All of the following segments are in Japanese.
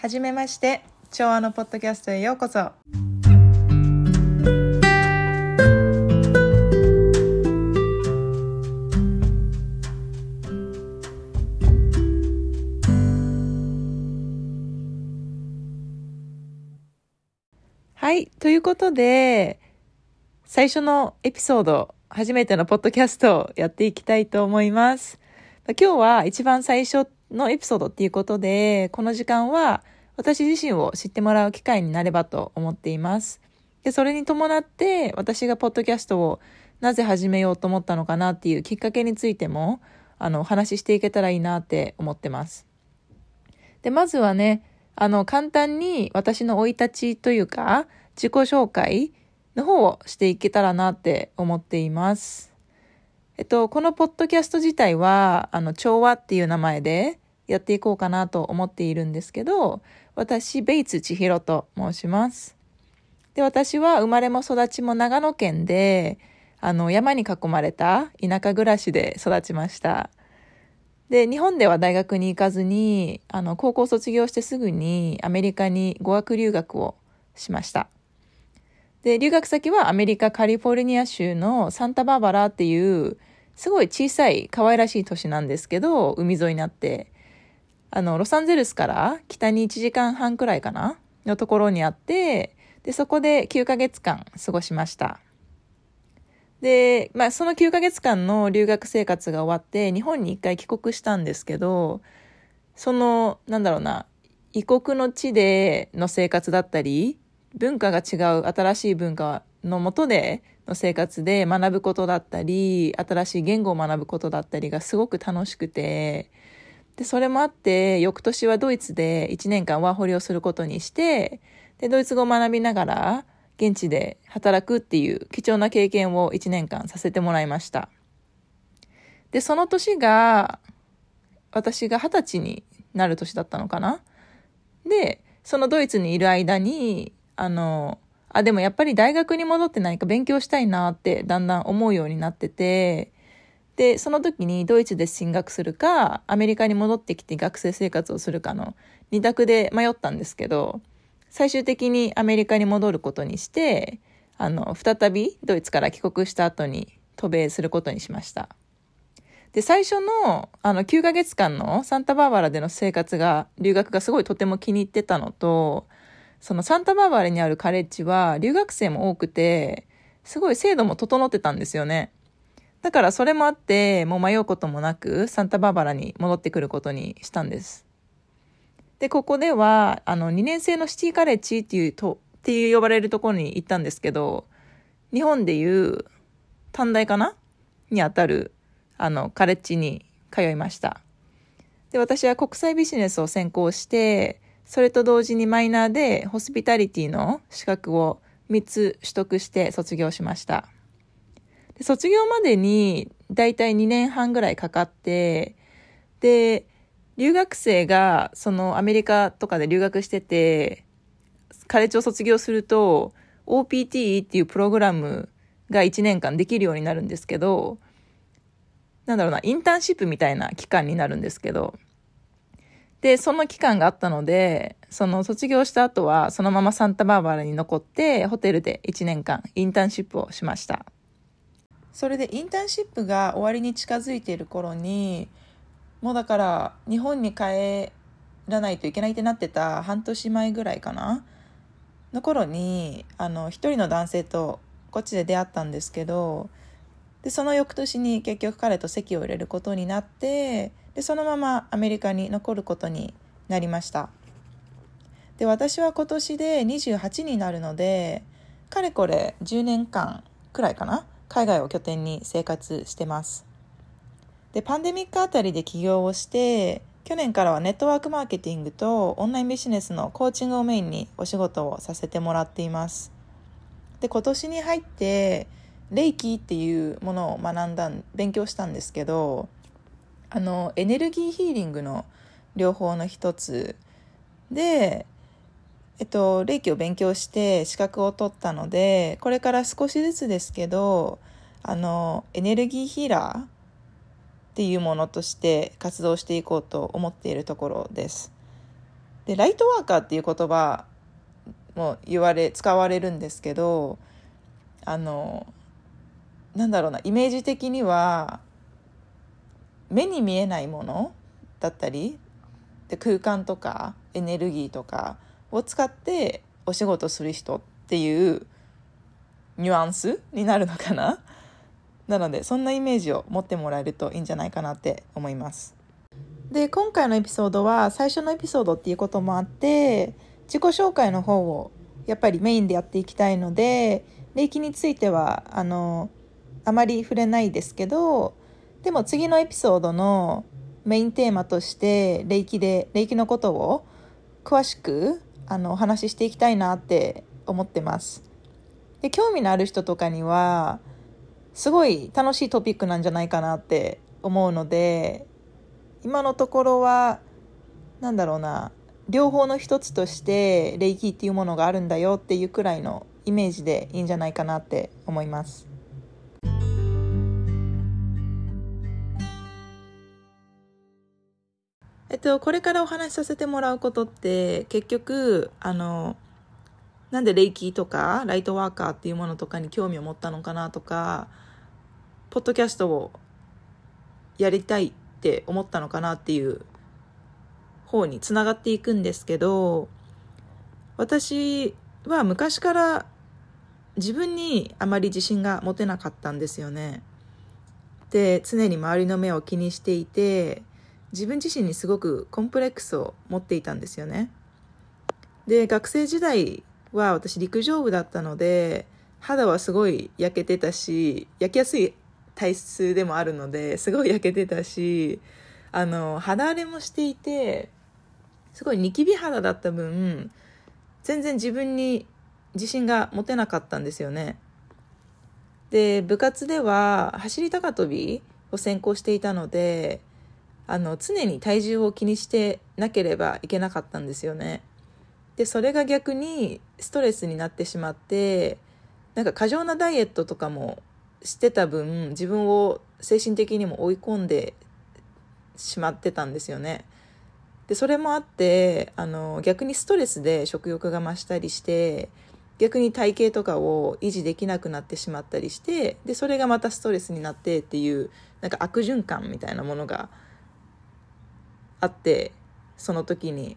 はじめまして、調和のポッドキャストへようこそ。はい、ということで、最初のエピソード、初めてのポッドキャストをやっていきたいと思います。今日は一番最初のエピソードっていうことで、この時間は私自身を知ってもらう機会になればと思っています。で、それに伴って私がポッドキャストをなぜ始めようと思ったのかなっていうきっかけについても、あの、お話ししていけたらいいなって思ってます。で、まずはね、あの、簡単に私の生い立ちというか、自己紹介の方をしていけたらなって思っています。えっと、このポッドキャスト自体は、あの、調和っていう名前でやっていこうかなと思っているんですけど、私、ベイツ千尋と申します。で、私は生まれも育ちも長野県で、あの、山に囲まれた田舎暮らしで育ちました。で、日本では大学に行かずに、あの、高校卒業してすぐにアメリカに語学留学をしました。で、留学先はアメリカカリフォルニア州のサンタバーバラっていう、すごい小さい可愛らしい都市なんですけど、海沿いにあって、あの、ロサンゼルスから北に1時間半くらいかな？のところにあって、で、そこで9ヶ月間過ごしました。で、まあ、その9ヶ月間の留学生活が終わって、日本に一回帰国したんですけど、その、なんだろうな、異国の地での生活だったり、文化が違う新しい文化のもとでの生活で学ぶことだったり、新しい言語を学ぶことだったりがすごく楽しくて、で、それもあって、翌年はドイツで1年間ワーホリをすることにして、で、ドイツ語を学びながら、現地で働くっていう貴重な経験を1年間させてもらいました。で、その年が、私が二十歳になる年だったのかな？で、そのドイツにいる間に、あの、あ、でもやっぱり大学に戻って何か勉強したいなってだんだん思うようになってて、で、その時にドイツで進学するか、アメリカに戻ってきて学生生活をするかの二択で迷ったんですけど、最終的にアメリカに戻ることにして、あの、再びドイツから帰国した後に渡米することにしました。で、最初の、あの、9ヶ月間のサンタバーバラでの生活が、留学がすごいとても気に入ってたのと、そのサンタバーバラにあるカレッジは留学生も多くて、すごい制度も整ってたんですよね。だからそれもあって、もう迷うこともなく、サンタバーバラに戻ってくることにしたんです。で、ここでは、あの、2年生のシティカレッジっていうと、っていう呼ばれるところに行ったんですけど、日本でいう短大かな？にあたる、あの、カレッジに通いました。で、私は国際ビジネスを専攻して、それと同時にマイナーでホスピタリティの資格を3つ取得して卒業しました。卒業までにだいたい2年半ぐらいかかって、で、留学生がそのアメリカとかで留学してて、カレッジを卒業すると OPT っていうプログラムが1年間できるようになるんですけど、なんだろうな、インターンシップみたいな期間になるんですけど、で、その期間があったので、その卒業した後はそのままサンタバーバラに残って、ホテルで1年間インターンシップをしました。それでインターンシップが終わりに近づいている頃に、もうだから日本に帰らないといけないってなってた半年前ぐらいかな？の頃に、あの、一人の男性とこっちで出会ったんですけど、で、その翌年に結局彼と籍を入れることになって、で、そのままアメリカに残ることになりました。で、私は今年で28になるので、かれこれ10年間くらいかな海外を拠点に生活してます。で、パンデミックあたりで起業をして、去年からはネットワークマーケティングとオンラインビジネスのコーチングをメインにお仕事をさせてもらっています。で、今年に入って、レイキーっていうものを学んだ、勉強したんですけど、あの、エネルギーヒーリングの両方の一つで、えっと、霊気を勉強して資格を取ったので、これから少しずつですけど、あの、エネルギーヒーラーっていうものとして活動していこうと思っているところです。でライトワーカーっていう言葉も言われ使われるんですけどあのなんだろうなイメージ的には目に見えないものだったりで空間とかエネルギーとかを使ってお仕事する人っていうニュアンスになるのかな？なのでそんなイメージを持ってもらえるといいんじゃないかなって思います。で今回のエピソードは最初のエピソードっていうこともあって自己紹介の方をやっぱりメインでやっていきたいので霊気についてはあのあまり触れないですけどでも次のエピソードのメインテーマとして霊気で霊気のことを詳しくあのお話ししていきたいなって思ってます。で興味のある人とかにはすごい楽しいトピックなんじゃないかなって思うので今のところは何だろうな両方の一つとして霊気っていうものがあるんだよっていうくらいのイメージでいいんじゃないかなって思います。っと、これからお話しさせてもらうことって結局あのなんでレイキーとかライトワーカーっていうものとかに興味を持ったのかなとかポッドキャストをやりたいって思ったのかなっていう方につながっていくんですけど私は昔から自分にあまり自信が持てなかったんですよね。で常に周りの目を気にしていて自分自身にすごくコンプレックスを持っていたんですよね。で学生時代は私陸上部だったので肌はすごい焼けてたし焼きやすい体質でもあるのですごい焼けてたしあの肌荒れもしていてすごいニキビ肌だった分全然自分に自信が持てなかったんですよね。で部活では走り高跳びを専攻していたのであの常に体重を気にしてなければいけなかったんですよね。でそれが逆にストレスになってしまってなんか過剰なダイエットとかもしてた分自分を精神的にも追い込んでしまってたんですよね。でそれもあってあの逆にストレスで食欲が増したりして逆に体型とかを維持できなくなってしまったりしてでそれがまたストレスになってっていうなんか悪循環みたいなものがあってその時に。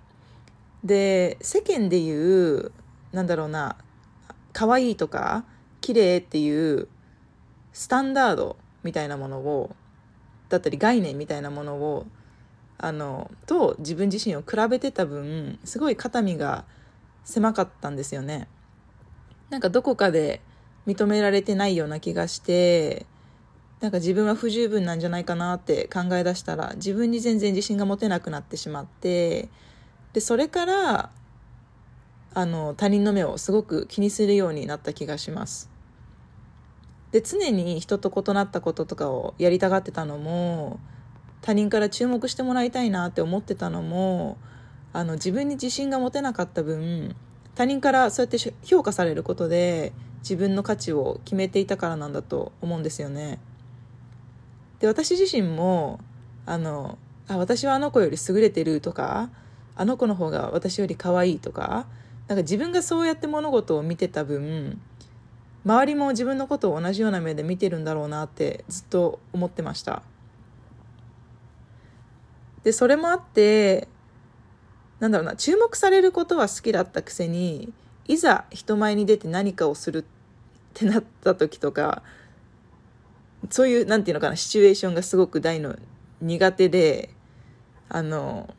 で世間で言うなんだろうな可愛いとか綺麗っていうスタンダードみたいなものをだったり概念みたいなものをあのと自分自身を比べてた分すごい肩身が狭かったんですよね。なんかどこかで認められてないような気がしてなんか自分は不十分なんじゃないかなって考え出したら自分に全然自信が持てなくなってしまってでそれからあの他人の目をすごく気にするようになった気がしますで常に人と異なったこととかをやりたがってたのも他人から注目してもらいたいなって思ってたのもあの自分に自信が持てなかった分他人からそうやって評価されることで自分の価値を決めていたからなんだと思うんですよね。で私自身もあのあ私はあの子より優れてるとかあの子の方が私より可愛いとかなんか自分がそうやって物事を見てた分周りも自分のことを同じような目で見てるんだろうなってずっと思ってました。でそれもあってなんだろうな注目されることは好きだったくせにいざ人前に出て何かをするってなった時とかそういう、なんていうのかな、シチュエーションがすごく大の苦手で、あの、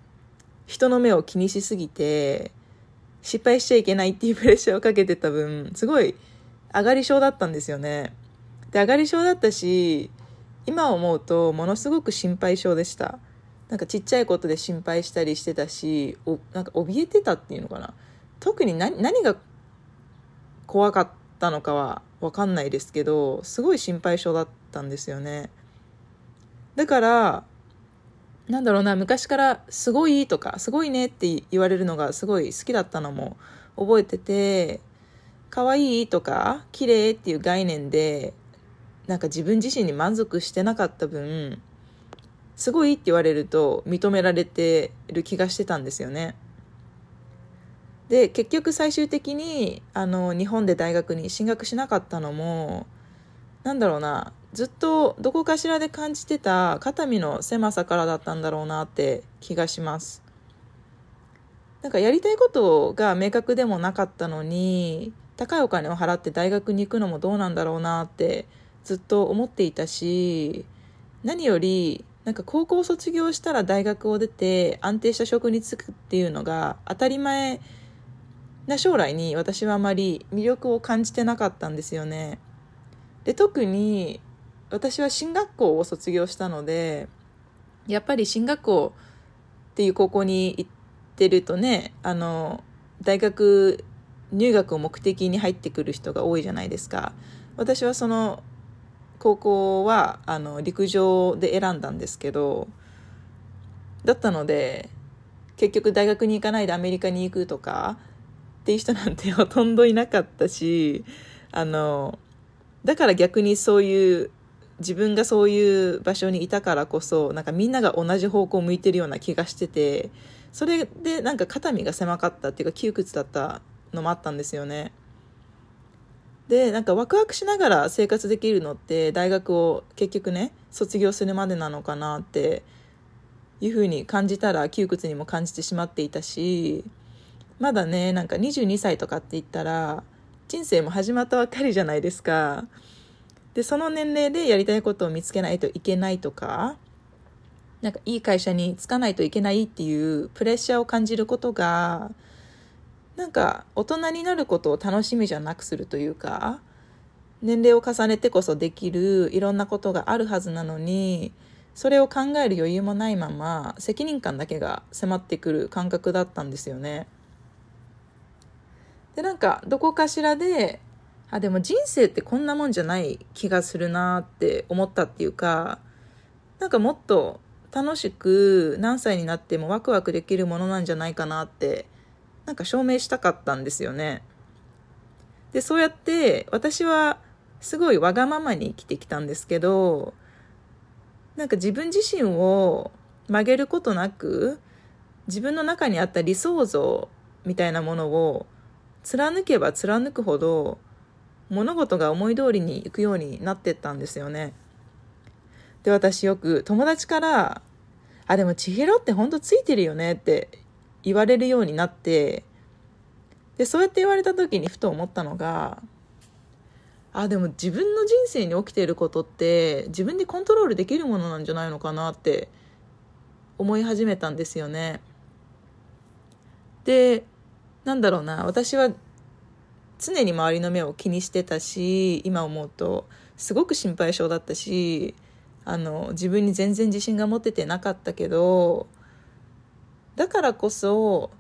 人の目を気にしすぎて、失敗しちゃいけないっていうプレッシャーをかけてた分、すごい上がり症だったんですよね。で、上がり症だったし、今思うとものすごく心配性でした。なんかちっちゃいことで心配したりしてたし、おなんか怯えてたっていうのかな。特に何何が怖かったのかは分かんないですけど、すごい心配性だった。んですよねだからなんだろうな昔から「すごい」とか「すごいね」って言われるのがすごい好きだったのも覚えてて「可愛いとか「綺麗っていう概念でなんか自分自身に満足してなかった分すごいって言われると認められてる気がしてたんですよねで結局最終的にあの日本で大学に進学しなかったのもなんだろうなずっとどこかしらで感じてた肩身の狭さからだったんだろうなって気がします。なんかやりたいことが明確でもなかったのに高いお金を払って大学に行くのもどうなんだろうなってずっと思っていたし何よりなんか高校卒業したら大学を出て安定した職に就くっていうのが当たり前な将来に私はあまり魅力を感じてなかったんですよね。で特に私は進学校を卒業したのでやっぱり進学校っていう高校に行ってるとねあの大学入学を目的に入ってくる人が多いじゃないですか私はその高校はあの陸上で選んだんですけどだったので結局大学に行かないでアメリカに行くとかっていう人なんて ほとんどいなかったしあのだから逆にそういう自分がそういう場所にいたからこそなんかみんなが同じ方向を向いてるような気がしててそれでなんか肩身が狭かったっていうか窮屈だったのもあったんですよね。でなんかワクワクしながら生活できるのって大学を結局ね卒業するまでなのかなっていうふうに感じたら窮屈にも感じてしまっていたしまだねなんか22歳とかって言ったら人生も始まったばっかりじゃないですか。でその年齢でやりたいことを見つけないといけないとかなんかいい会社に就かないといけないっていうプレッシャーを感じることがなんか大人になることを楽しみじゃなくするというか年齢を重ねてこそできるいろんなことがあるはずなのにそれを考える余裕もないまま責任感だけが迫ってくる感覚だったんですよね。でなんかどこかしらであでも人生ってこんなもんじゃない気がするなって思ったっていうかなんかもっと楽しく何歳になってもワクワクできるものなんじゃないかなってなんか証明したかったんですよね。で、そうやって私はすごいわがままに生きてきたんですけど、なんか自分自身を曲げることなく、自分の中にあった理想像みたいなものを貫けば貫くほど物事が思い通りにいくようになってったんですよね。で、私よく友達から、あ、でも千尋ってほんとついてるよねって言われるようになってでそうやって言われた時にふと思ったのがあでも自分の人生に起きていることって自分でコントロールできるものなんじゃないのかなって思い始めたんですよね。でなんだろうな私は常に周りの目を気にしてたし今思うとすごく心配性だったしあの自分に全然自信が持ててなかったけどだからこそ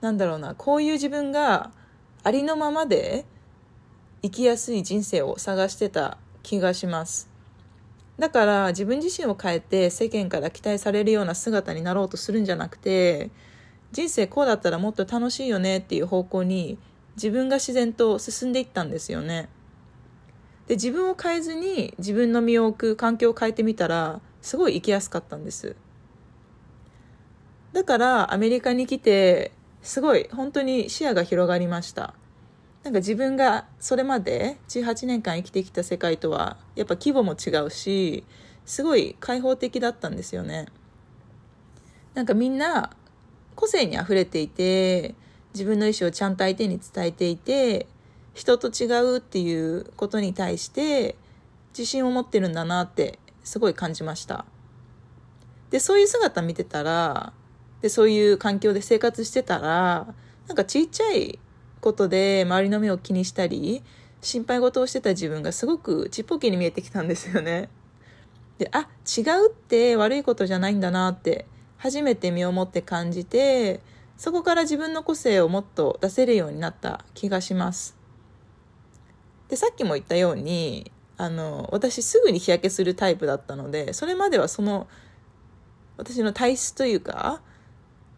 なんだろうなこういう自分がありのままで生きやすい人生を探してた気がします。だから自分自身を変えて世間から期待されるような姿になろうとするんじゃなくて人生こうだったらもっと楽しいよねっていう方向に自分が自然と進んでいったんですよね。で自分を変えずに自分の身を置く環境を変えてみたらすごい生きやすかったんです。だからアメリカに来てすごい本当に視野が広がりました。なんか自分がそれまで18年間生きてきた世界とはやっぱ規模も違うしすごい開放的だったんですよね。なんかみんな個性にあふれていて自分の意思をちゃんと相手に伝えていて人と違うっていうことに対して自信を持ってるんだなってすごい感じましたでそういう姿見てたらで、そういう環境で生活してたら、なんかちっちゃいことで周りの目を気にしたり、心配事をしてた自分がすごくちっぽけに見えてきたんですよね。で、あ、違うって悪いことじゃないんだなって初めて身をもって感じて、そこから自分の個性をもっと出せるようになった気がします。で、さっきも言ったように、あの、私すぐに日焼けするタイプだったので、それまではその、私の体質というか、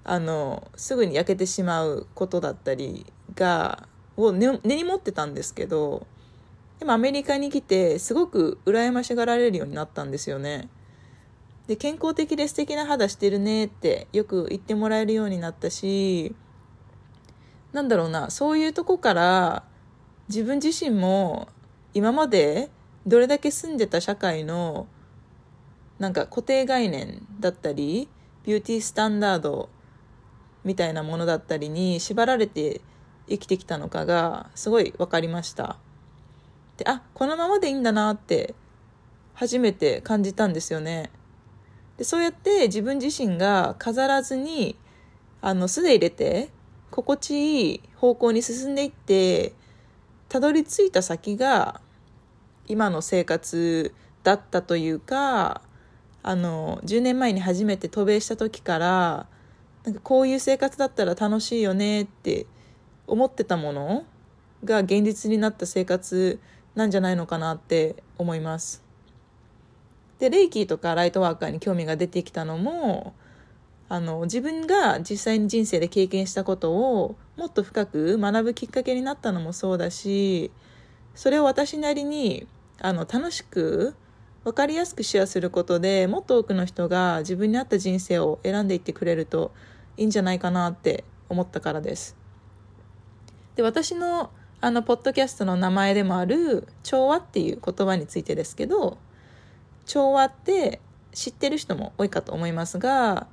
あのすぐに焼けてしまうことだったりがを根に持ってたんですけどでもアメリカに来てすごく羨ましがられるようになったんですよね。で健康的で素敵な肌してるねってよく言ってもらえるようになったしなんだろうな、そういうとこから自分自身も今までどれだけ住んでた社会のなんか固定概念だったり、ビューティースタンダードみたいなものだったりに縛られて生きてきたのかがすごい分かりました。で、あ、このままでいいんだなって初めて感じたんですよね。で、そうやって自分自身が飾らずに、あの、素で入れて、心地いい方向に進んでいって、たどり着いた先が、今の生活だったというか、あの、10年前に初めて渡米した時から、なんかこういう生活だったら楽しいよねって思ってたものが現実になった生活なんじゃないのかなって思います。でレイキーとかライトワーカーに興味が出てきたのもあの自分が実際に人生で経験したことをもっと深く学ぶきっかけになったのもそうだしそれを私なりにあの楽しく分かりやすくシェアすることでもっと多くの人が自分に合った人生を選んでいってくれるといいんじゃないかなって思ったからです。で私のあのポッドキャストの名前でもある調和っていう言葉についてですけど調和って知ってる人も多いかと思いますが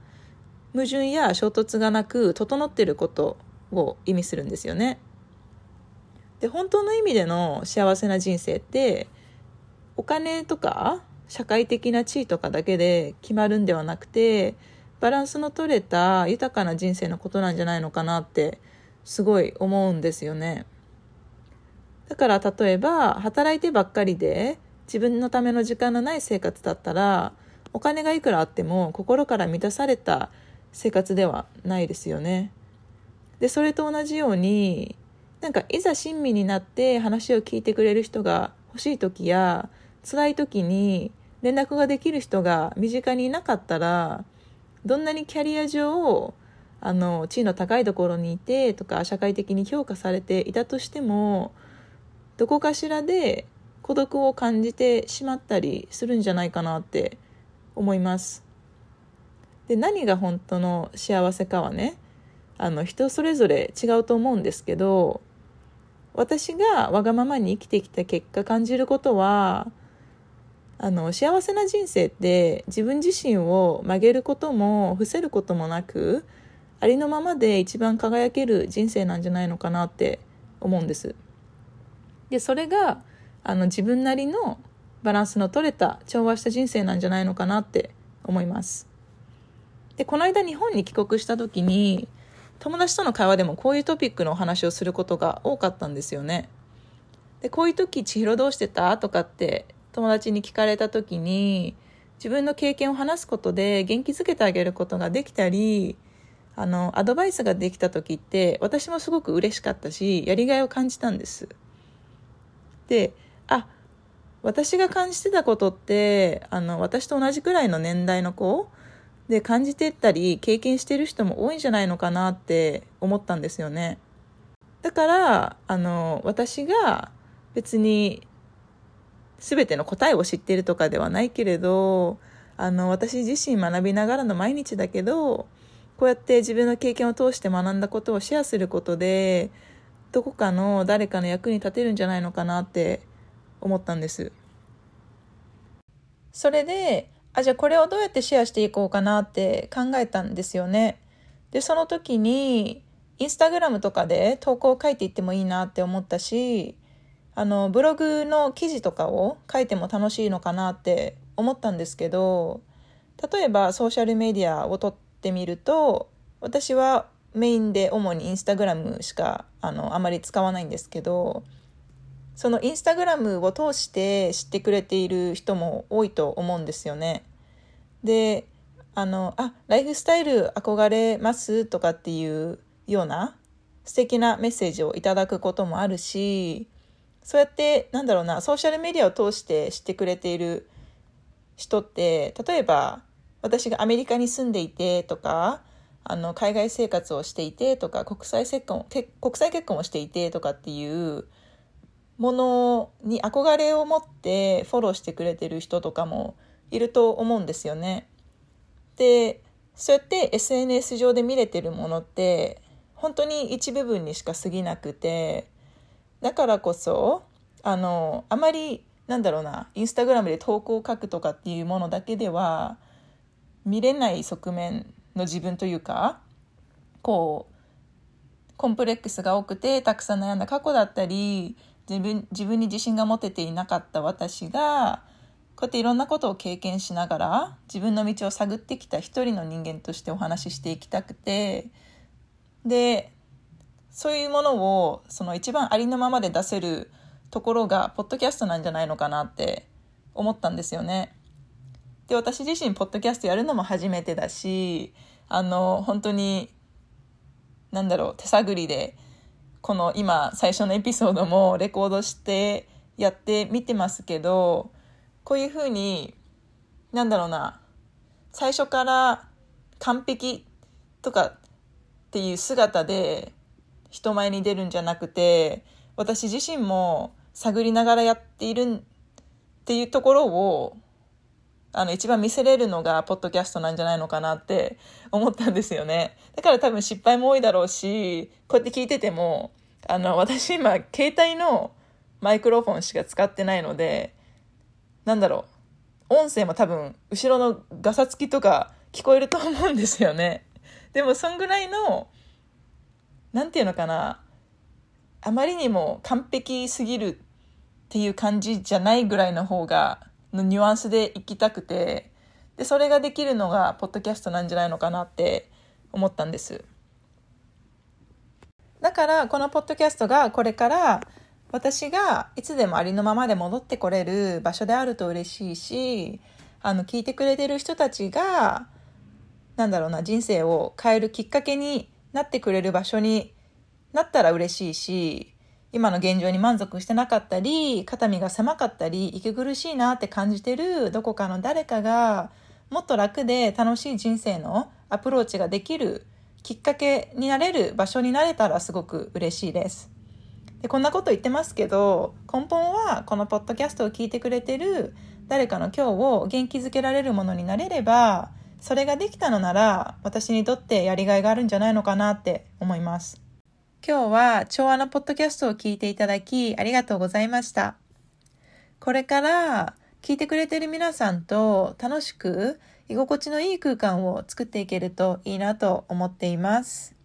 矛盾や衝突がなく整っていることを意味するんですよね。で本当の意味での幸せな人生ってお金とか社会的な地位とかだけで決まるんではなくてバランスの取れた豊かな人生のことなんじゃないのかなってすごい思うんですよね。だから例えば働いてばっかりで自分のための時間のない生活だったらお金がいくらあっても心から満たされた生活ではないですよね。でそれと同じようになんかいざ親身になって話を聞いてくれる人が欲しい時や辛い時に連絡ができる人が身近にいなかったらどんなにキャリア上あの地位の高いところにいてとか社会的に評価されていたとしてもどこかしらで孤独を感じてしまったりするんじゃないかなって思います。で何が本当の幸せかはねあの人それぞれ違うと思うんですけど私がわがままに生きてきた結果感じることはあの幸せな人生って自分自身を曲げることも伏せることもなくありのままで一番輝ける人生なんじゃないのかなって思うんです。でそれがあの自分なりのバランスの取れた調和した人生なんじゃないのかなって思います。で、この間日本に帰国した時に友達との会話でもこういうトピックのお話をすることが多かったんですよね。で、こういう時千尋どうしてたとかって友達に聞かれた時に自分の経験を話すことで元気づけてあげることができたりあのアドバイスができた時って私もすごく嬉しかったしやりがいを感じたんです。であ私が感じてたことってあの私と同じくらいの年代の子で感じてったり経験してる人も多いんじゃないのかなって思ったんですよね。だからあの私が別に全ての答えを知ってるとかではないけれどあの私自身学びながらの毎日だけどこうやって自分の経験を通して学んだことをシェアすることでどこかの誰かの役に立てるんじゃないのかなって思ったんです。それで、あ、じゃあこれをどうやってシェアしていこうかなって考えたんですよね。で、その時に、インスタグラムとかで投稿を書いていってもいいなって思ったし、あの、ブログの記事とかを書いても楽しいのかなって思ったんですけど、例えばソーシャルメディアを撮ってみると、私はメインで主にインスタグラムしかあのあまり使わないんですけどそのインスタグラムを通して知ってくれている人も多いと思うんですよね。であのあライフスタイル憧れますとかっていうような素敵なメッセージをいただくこともあるしそうやってなんだろうなソーシャルメディアを通して知ってくれている人って例えば私がアメリカに住んでいてとかあの海外生活をしていてとか国際結婚国際結婚をしていてとかっていうものに憧れを持ってフォローしてくれてる人とかもいると思うんですよね。でそうやって SNS 上で見れてるものって本当に一部分にしか過ぎなくてだからこそあのあまりなんだろうなインスタグラムで投稿を書くとかっていうものだけでは見れない側面の自分というかこうコンプレックスが多くてたくさん悩んだ過去だったり自分自分に自信が持てていなかった私がこうやっていろんなことを経験しながら自分の道を探ってきた一人の人間としてお話ししていきたくてでそういうものをその一番ありのままで出せるところがポッドキャストなんじゃないのかなって思ったんですよね。で私自身ポッドキャストやるのも初めてだしあの本当に何だろう手探りでこの今最初のエピソードもレコードしてやってみてますけどこういうふうになんだろうな最初から完璧とかっていう姿で人前に出るんじゃなくて私自身も探りながらやっているっていうところをあの一番見せれるのがポッドキャストなんじゃないのかなって思ったんですよね。だから多分失敗も多いだろうしこうやって聞いててもあの私今携帯のマイクロフォンしか使ってないのでなんだろう音声も多分後ろのガサつきとか聞こえると思うんですよね。でもそんぐらいの何て言うのかなあまりにも完璧すぎるっていう感じじゃないぐらいの方がのニュアンスでいきたくてでそれができるのがポッドキャストなんじゃないのかなって思ったんです。だからこのポッドキャストがこれから私がいつでもありのままで戻ってこれる場所であると嬉しいしあの聞いてくれてる人たちがなんだろうな人生を変えるきっかけになってくれる場所になったら嬉しいし今の現状に満足してなかったり肩身が狭かったり息苦しいなって感じてるどこかの誰かがもっと楽で楽しい人生のアプローチができるきっかけになれる場所になれたらすごく嬉しいです。でこんなこと言ってますけど根本はこのポッドキャストを聞いてくれてる誰かの今日を元気づけられるものになれればそれができたのなら私にとってやりがいがあるんじゃないのかなって思います。今日は調和のポッドキャストを聞いていただきありがとうございました。これから聞いてくれてる皆さんと楽しく居心地のいい空間を作っていけるといいなと思っています。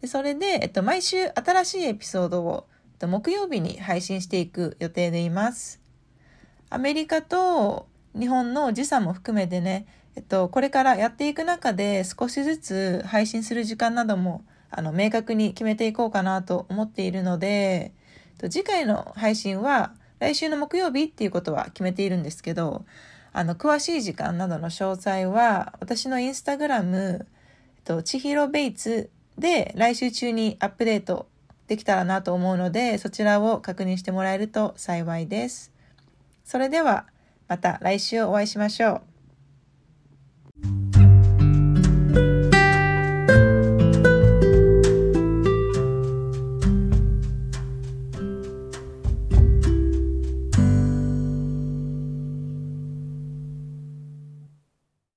でそれで、えっと、毎週新しいエピソードを、えっと、木曜日に配信していく予定でいます。アメリカと日本の時差も含めてね、えっと、これからやっていく中で少しずつ配信する時間などもあの、明確に決めていこうかなと思っているので、次回の配信は来週の木曜日っていうことは決めているんですけど、あの、詳しい時間などの詳細は、私のインスタグラム、えっと、ちひろベイツで来週中にアップデートできたらなと思うので、そちらを確認してもらえると幸いです。それでは、また来週お会いしましょう。